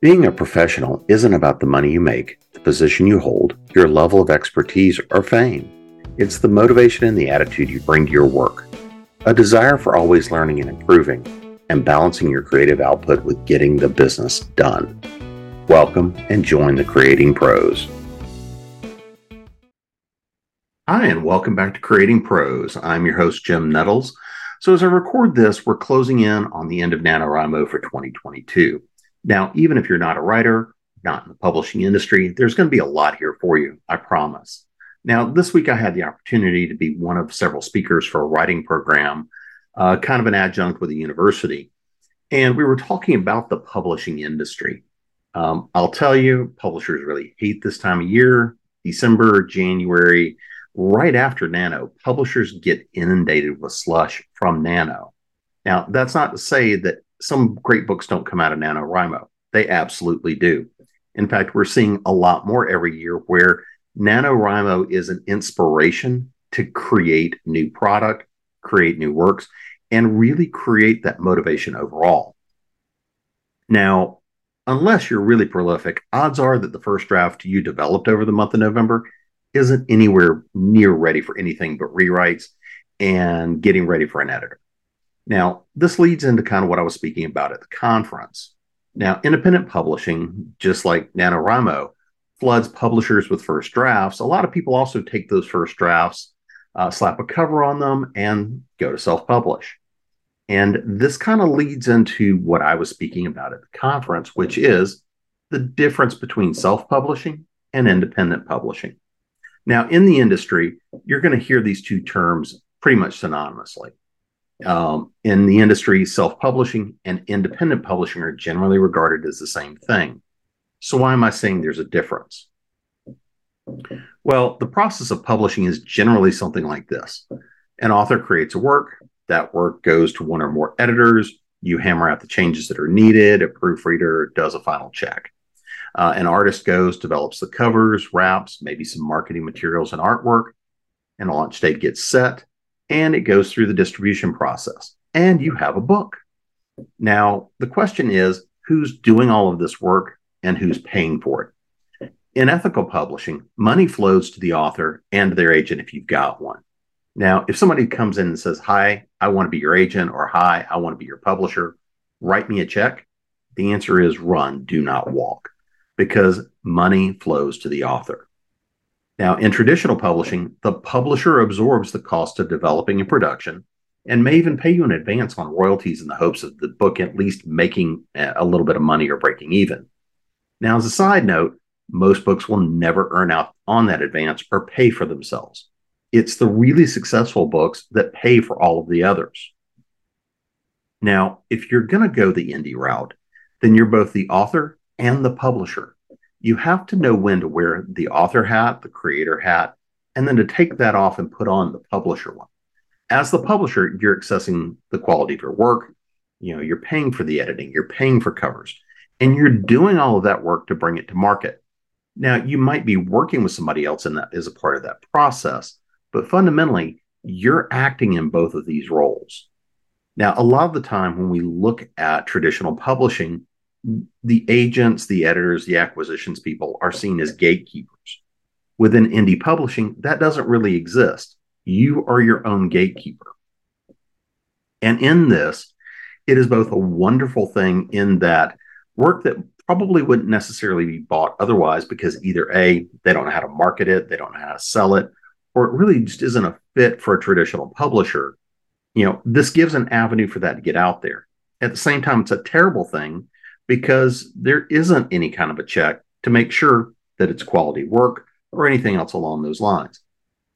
Being a professional isn't about the money you make, the position you hold, your level of expertise, or fame. It's the motivation and the attitude you bring to your work. A desire for always learning and improving, and balancing your creative output with getting the business done. Welcome and join the Creating Pros. Hi, and welcome back to Creating Pros. I'm your host, Jim Nettles. So, as I record this, we're closing in on the end of NaNoWriMo for 2022. Now, even if you're not a writer, not in the publishing industry, there's going to be a lot here for you, I promise. Now, this week I had the opportunity to be one of several speakers for a writing program, uh, kind of an adjunct with a university. And we were talking about the publishing industry. Um, I'll tell you, publishers really hate this time of year, December, January right after Nano, publishers get inundated with slush from Nano. Now, that's not to say that some great books don't come out of NaNoWriMo. They absolutely do. In fact, we're seeing a lot more every year where NaNoWriMo is an inspiration to create new product, create new works, and really create that motivation overall. Now, unless you're really prolific, odds are that the first draft you developed over the month of November isn't anywhere near ready for anything but rewrites and getting ready for an editor. Now, this leads into kind of what I was speaking about at the conference. Now, independent publishing, just like NaNoWriMo, floods publishers with first drafts. A lot of people also take those first drafts, uh, slap a cover on them, and go to self publish. And this kind of leads into what I was speaking about at the conference, which is the difference between self publishing and independent publishing. Now, in the industry, you're going to hear these two terms pretty much synonymously. Um, in the industry, self publishing and independent publishing are generally regarded as the same thing. So, why am I saying there's a difference? Well, the process of publishing is generally something like this an author creates a work, that work goes to one or more editors, you hammer out the changes that are needed, a proofreader does a final check. Uh, an artist goes, develops the covers, wraps, maybe some marketing materials and artwork, and a launch date gets set, and it goes through the distribution process. And you have a book. Now, the question is who's doing all of this work and who's paying for it? In ethical publishing, money flows to the author and their agent if you've got one. Now, if somebody comes in and says, Hi, I want to be your agent, or Hi, I want to be your publisher, write me a check, the answer is run, do not walk because money flows to the author. Now, in traditional publishing, the publisher absorbs the cost of developing and production and may even pay you in advance on royalties in the hopes of the book at least making eh, a little bit of money or breaking even. Now, as a side note, most books will never earn out on that advance or pay for themselves. It's the really successful books that pay for all of the others. Now, if you're going to go the indie route, then you're both the author and the publisher. You have to know when to wear the author hat, the creator hat, and then to take that off and put on the publisher one. As the publisher, you're accessing the quality of your work. You know, you're paying for the editing, you're paying for covers, and you're doing all of that work to bring it to market. Now, you might be working with somebody else in that as a part of that process, but fundamentally, you're acting in both of these roles. Now, a lot of the time when we look at traditional publishing, the agents, the editors, the acquisitions people are seen as gatekeepers. Within indie publishing, that doesn't really exist. You are your own gatekeeper. And in this, it is both a wonderful thing in that work that probably wouldn't necessarily be bought otherwise because either A, they don't know how to market it, they don't know how to sell it, or it really just isn't a fit for a traditional publisher. You know, this gives an avenue for that to get out there. At the same time, it's a terrible thing because there isn't any kind of a check to make sure that it's quality work or anything else along those lines.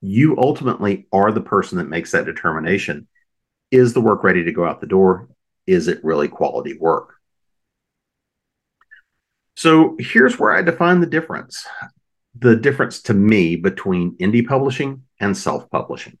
You ultimately are the person that makes that determination. Is the work ready to go out the door? Is it really quality work? So here's where I define the difference the difference to me between indie publishing and self publishing.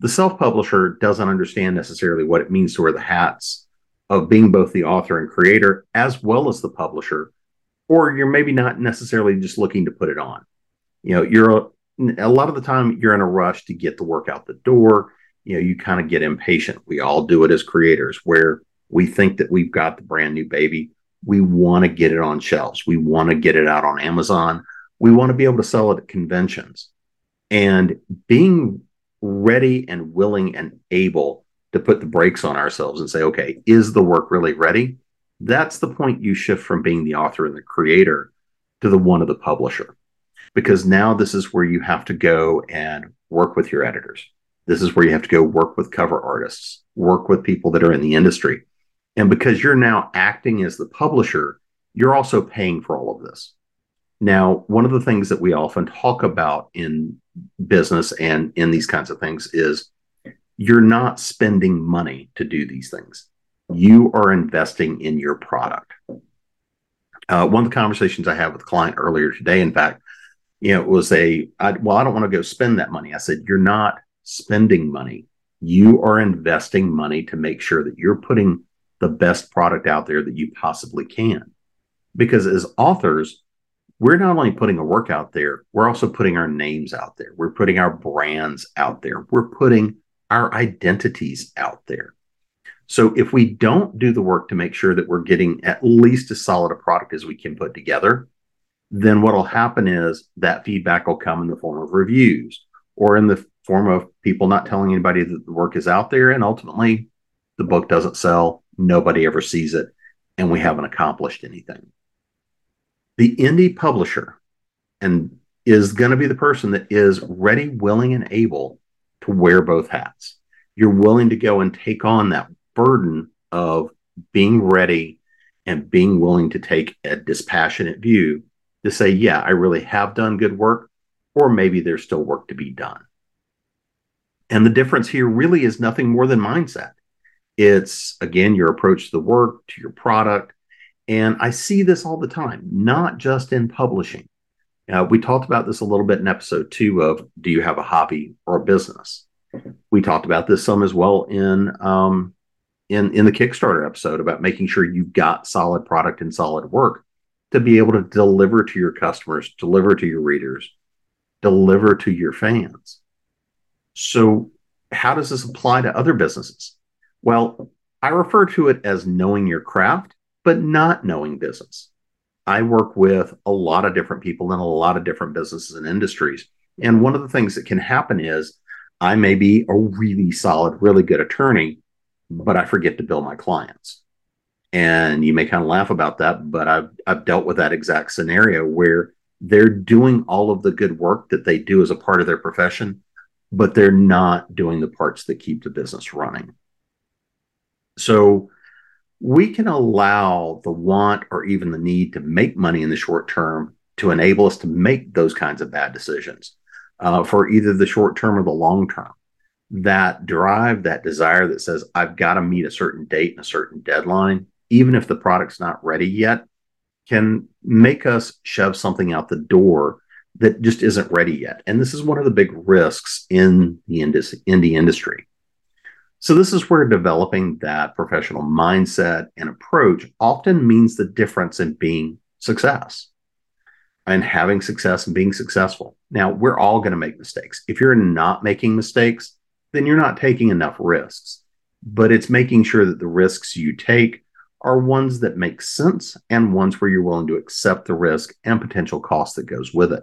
The self publisher doesn't understand necessarily what it means to wear the hats of being both the author and creator as well as the publisher or you're maybe not necessarily just looking to put it on you know you're a, a lot of the time you're in a rush to get the work out the door you know you kind of get impatient we all do it as creators where we think that we've got the brand new baby we want to get it on shelves. We want to get it out on Amazon. We want to be able to sell it at conventions. And being ready and willing and able to put the brakes on ourselves and say, okay, is the work really ready? That's the point you shift from being the author and the creator to the one of the publisher. Because now this is where you have to go and work with your editors. This is where you have to go work with cover artists, work with people that are in the industry. And because you're now acting as the publisher, you're also paying for all of this. Now, one of the things that we often talk about in business and in these kinds of things is you're not spending money to do these things. You are investing in your product. Uh, one of the conversations I had with a client earlier today, in fact, you know, it was a, I, well, I don't want to go spend that money. I said, you're not spending money. You are investing money to make sure that you're putting the best product out there that you possibly can. Because as authors, we're not only putting a work out there, we're also putting our names out there. We're putting our brands out there. We're putting our identities out there. So if we don't do the work to make sure that we're getting at least as solid a product as we can put together, then what'll happen is that feedback will come in the form of reviews or in the form of people not telling anybody that the work is out there and ultimately the book doesn't sell, nobody ever sees it, and we haven't accomplished anything. The indie publisher and is going to be the person that is ready, willing, and able to wear both hats. You're willing to go and take on that burden of being ready and being willing to take a dispassionate view to say, yeah, I really have done good work, or maybe there's still work to be done. And the difference here really is nothing more than mindset. It's again your approach to the work, to your product. And I see this all the time, not just in publishing. Uh, we talked about this a little bit in episode two of Do you have a hobby or a business? We talked about this some as well in um, in in the Kickstarter episode about making sure you've got solid product and solid work to be able to deliver to your customers, deliver to your readers, deliver to your fans. So, how does this apply to other businesses? Well, I refer to it as knowing your craft, but not knowing business. I work with a lot of different people in a lot of different businesses and industries. And one of the things that can happen is I may be a really solid, really good attorney, but I forget to bill my clients. And you may kind of laugh about that, but I've, I've dealt with that exact scenario where they're doing all of the good work that they do as a part of their profession, but they're not doing the parts that keep the business running. So we can allow the want or even the need to make money in the short term to enable us to make those kinds of bad decisions uh, for either the short term or the long term. That drive, that desire that says, I've got to meet a certain date and a certain deadline, even if the product's not ready yet, can make us shove something out the door that just isn't ready yet. And this is one of the big risks in the indie industry. So, this is where developing that professional mindset and approach often means the difference in being success and having success and being successful. Now, we're all going to make mistakes. If you're not making mistakes, then you're not taking enough risks. But it's making sure that the risks you take are ones that make sense and ones where you're willing to accept the risk and potential cost that goes with it.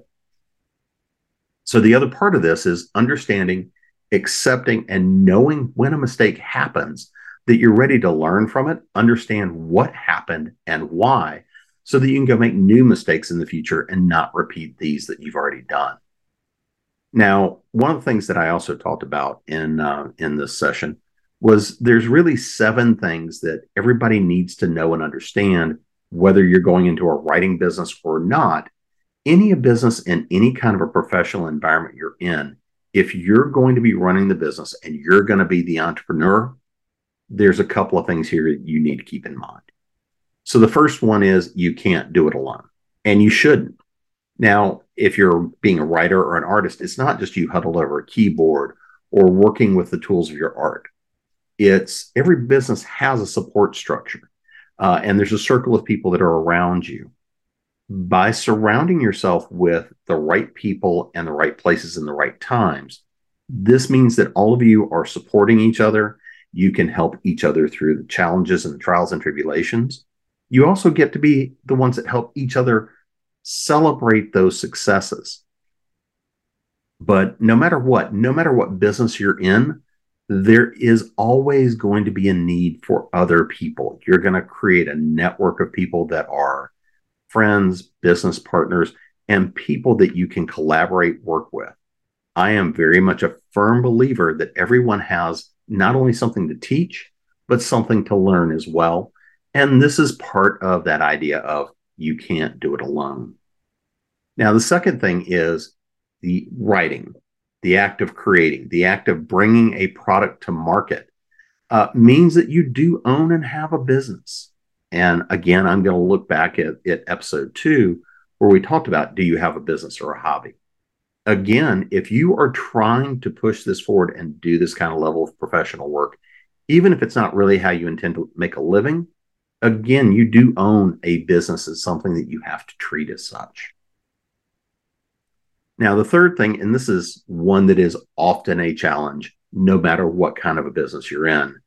So, the other part of this is understanding accepting and knowing when a mistake happens that you're ready to learn from it, understand what happened and why, so that you can go make new mistakes in the future and not repeat these that you've already done. Now, one of the things that I also talked about in uh, in this session was there's really seven things that everybody needs to know and understand whether you're going into a writing business or not. Any business in any kind of a professional environment you're in if you're going to be running the business and you're going to be the entrepreneur, there's a couple of things here you need to keep in mind. So the first one is you can't do it alone, and you shouldn't. Now, if you're being a writer or an artist, it's not just you huddled over a keyboard or working with the tools of your art. It's every business has a support structure, uh, and there's a circle of people that are around you by surrounding yourself with the right people and the right places in the right times, this means that all of you are supporting each other. You can help each other through the challenges and the trials and tribulations. You also get to be the ones that help each other celebrate those successes. But no matter what, no matter what business you're in, there is always going to be a need for other people. You're going to create a network of people that are friends, business partners, and people that you can collaborate, work with. I am very much a firm believer that everyone has not only something to teach, but something to learn as well. And this is part of that idea of you can't do it alone. Now, the second thing is the writing, the act of creating, the act of bringing a product to market uh, means that you do own and have a business. And again, I'm going to look back at, at episode two, where we talked about do you have a business or a hobby? Again, if you are trying to push this forward and do this kind of level of professional work, even if it's not really how you intend to make a living, again, you do own a business as something that you have to treat as such. Now, the third thing, and this is one that is often a challenge, no matter what kind of a business you're in,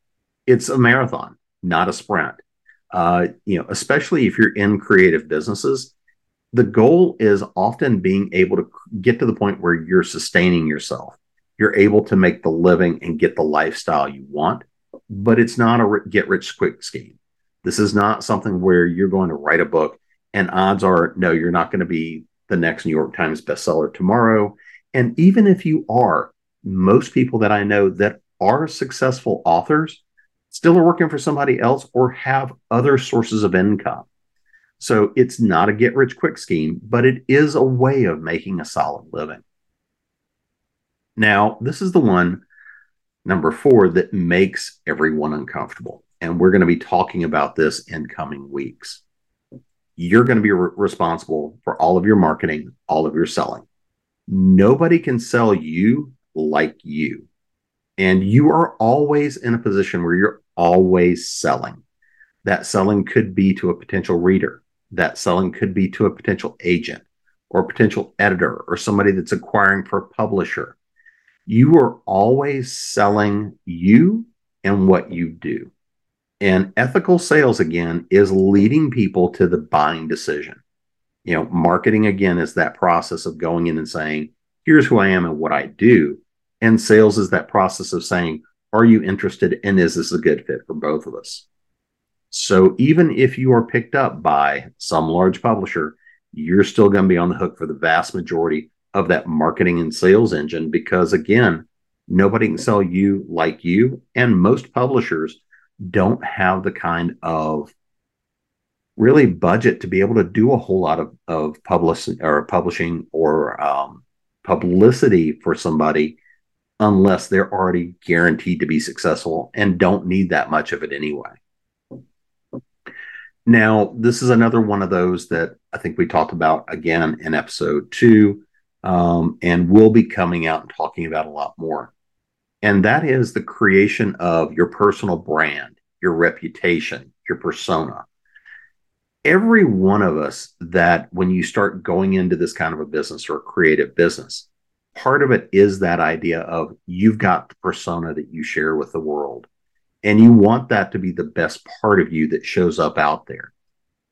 it's a marathon, not a sprint. Uh, you know, especially if you're in creative businesses, the goal is often being able to get to the point where you're sustaining yourself. You're able to make the living and get the lifestyle you want, but it's not a get rich quick scheme. This is not something where you're going to write a book and odds are no, you're not going to be the next New York Times bestseller tomorrow. And even if you are, most people that I know that are successful authors still are working for somebody else or have other sources of income. So it's not a get rich quick scheme, but it is a way of making a solid living. Now, this is the one, number four, that makes everyone uncomfortable. And we're going to be talking about this in coming weeks you're going to be re- responsible for all of your marketing, all of your selling. Nobody can sell you like you. And you are always in a position where you're always selling. That selling could be to a potential reader, that selling could be to a potential agent or a potential editor or somebody that's acquiring for a publisher. You are always selling you and what you do. And ethical sales, again, is leading people to the buying decision. You know, marketing, again, is that process of going in and saying, here's who I am and what I do. And sales is that process of saying, are you interested and is this a good fit for both of us? So even if you are picked up by some large publisher, you're still going to be on the hook for the vast majority of that marketing and sales engine because, again, nobody can sell you like you. And most publishers don't have the kind of really budget to be able to do a whole lot of, of publish, or publishing or um, publicity for somebody unless they're already guaranteed to be successful and don't need that much of it anyway. Now, this is another one of those that I think we talked about again in episode two, um, and we'll be coming out and talking about a lot more and that is the creation of your personal brand, your reputation, your persona. Every one of us that when you start going into this kind of a business or a creative business, part of it is that idea of you've got the persona that you share with the world. And you want that to be the best part of you that shows up out there.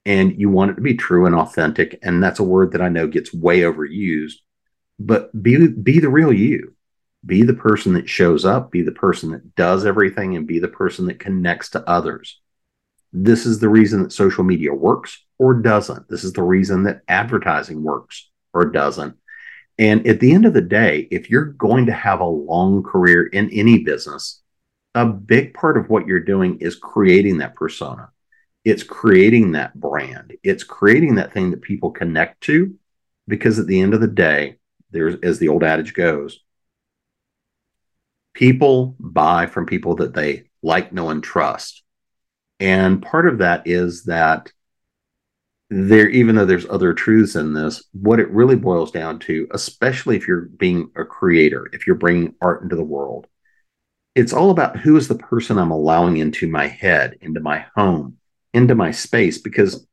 And you want it to be true and authentic. And that's a word that I know gets way overused, but be, be the real you be the person that shows up, be the person that does everything, and be the person that connects to others. This is the reason that social media works or doesn't. This is the reason that advertising works or doesn't. And at the end of the day, if you're going to have a long career in any business, a big part of what you're doing is creating that persona. It's creating that brand. It's creating that thing that people connect to. Because at the end of the day, there's, as the old adage goes, people buy from people that they like, know, and trust. And part of that is that there, even though there's other truths in this, what it really boils down to, especially if you're being a creator, if you're bringing art into the world, it's all about who is the person I'm allowing into my head, into my home, into my space, because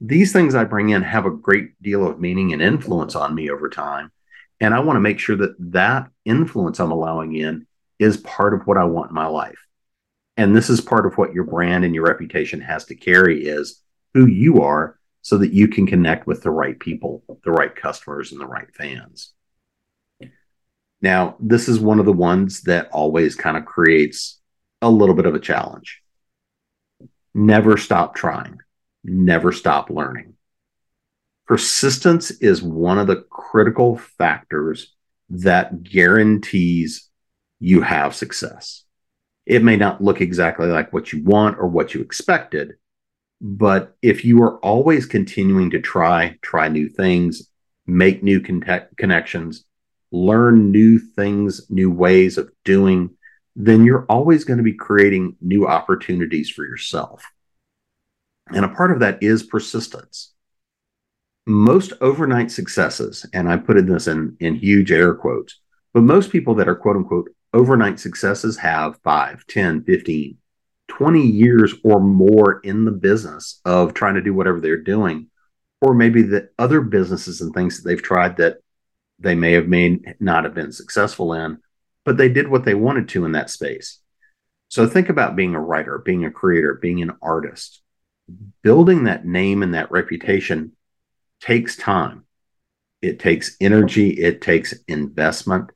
these things I bring in have a great deal of meaning and influence on me over time. And I want to make sure that that influence I'm allowing in is part of what I want in my life. And this is part of what your brand and your reputation has to carry is who you are so that you can connect with the right people, the right customers, and the right fans. Now, this is one of the ones that always kind of creates a little bit of a challenge. Never stop trying, never stop learning. Persistence is one of the critical factors that guarantees you have success. It may not look exactly like what you want or what you expected, but if you are always continuing to try, try new things, make new con- connections, learn new things, new ways of doing, then you're always going to be creating new opportunities for yourself. And a part of that is persistence. Most overnight successes, and I put in this in, in huge air quotes, but most people that are quote unquote overnight successes have 5, 10, 15, 20 years or more in the business of trying to do whatever they're doing. Or maybe the other businesses and things that they've tried that they may have may not have been successful in, but they did what they wanted to in that space. So think about being a writer, being a creator, being an artist. Building that name and that reputation takes time. It takes energy, it takes investment.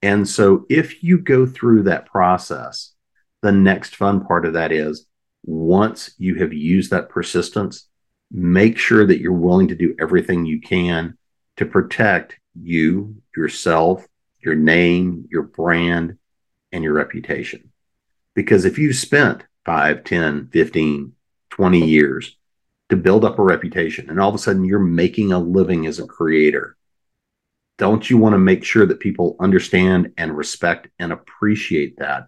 And so if you go through that process, the next fun part of that is once you have used that persistence, make sure that you're willing to do everything you can to protect you, yourself, your name, your brand, and your reputation. Because if you've spent 5, 10, 15, 20 years to build up a reputation and all of a sudden you're making a living as a creator, don't you want to make sure that people understand and respect and appreciate that?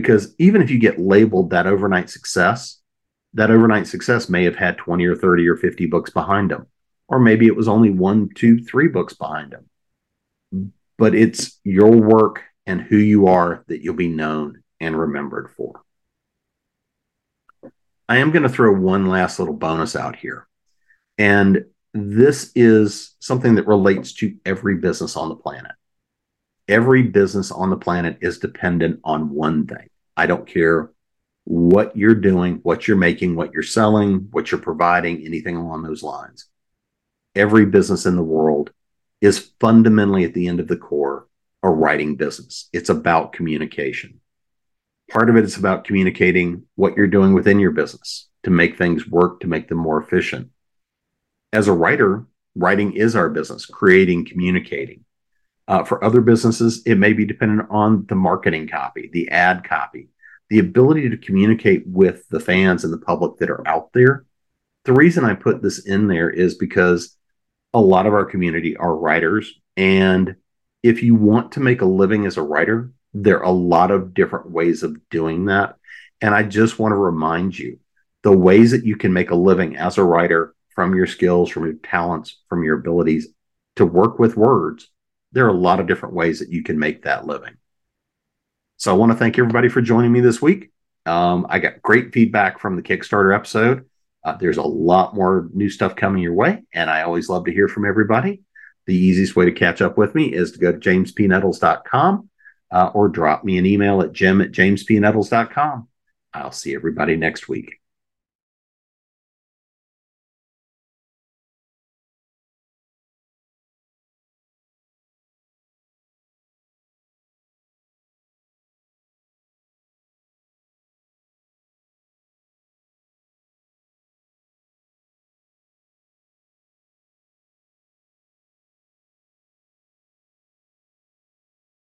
Because even if you get labeled that overnight success, that overnight success may have had 20 or 30 or 50 books behind them. Or maybe it was only one, two, three books behind them but it's your work and who you are that you'll be known and remembered for. I am going to throw one last little bonus out here. And this is something that relates to every business on the planet. Every business on the planet is dependent on one thing. I don't care what you're doing, what you're making, what you're selling, what you're providing, anything along those lines. Every business in the world is fundamentally at the end of the core a writing business. It's about communication. Part of it is about communicating what you're doing within your business to make things work, to make them more efficient. As a writer, writing is our business, creating, communicating. Uh, for other businesses, it may be dependent on the marketing copy, the ad copy, the ability to communicate with the fans and the public that are out there. The reason I put this in there is because a lot of our community are writers. And if you want to make a living as a writer, there are a lot of different ways of doing that. And I just want to remind you the ways that you can make a living as a writer from your skills, from your talents, from your abilities to work with words. There are a lot of different ways that you can make that living. So I want to thank everybody for joining me this week. Um, I got great feedback from the Kickstarter episode. Uh, there's a lot more new stuff coming your way, and I always love to hear from everybody. The easiest way to catch up with me is to go to jamespnettles.com uh, or drop me an email at jim at jamespnettles.com. I'll see everybody next week.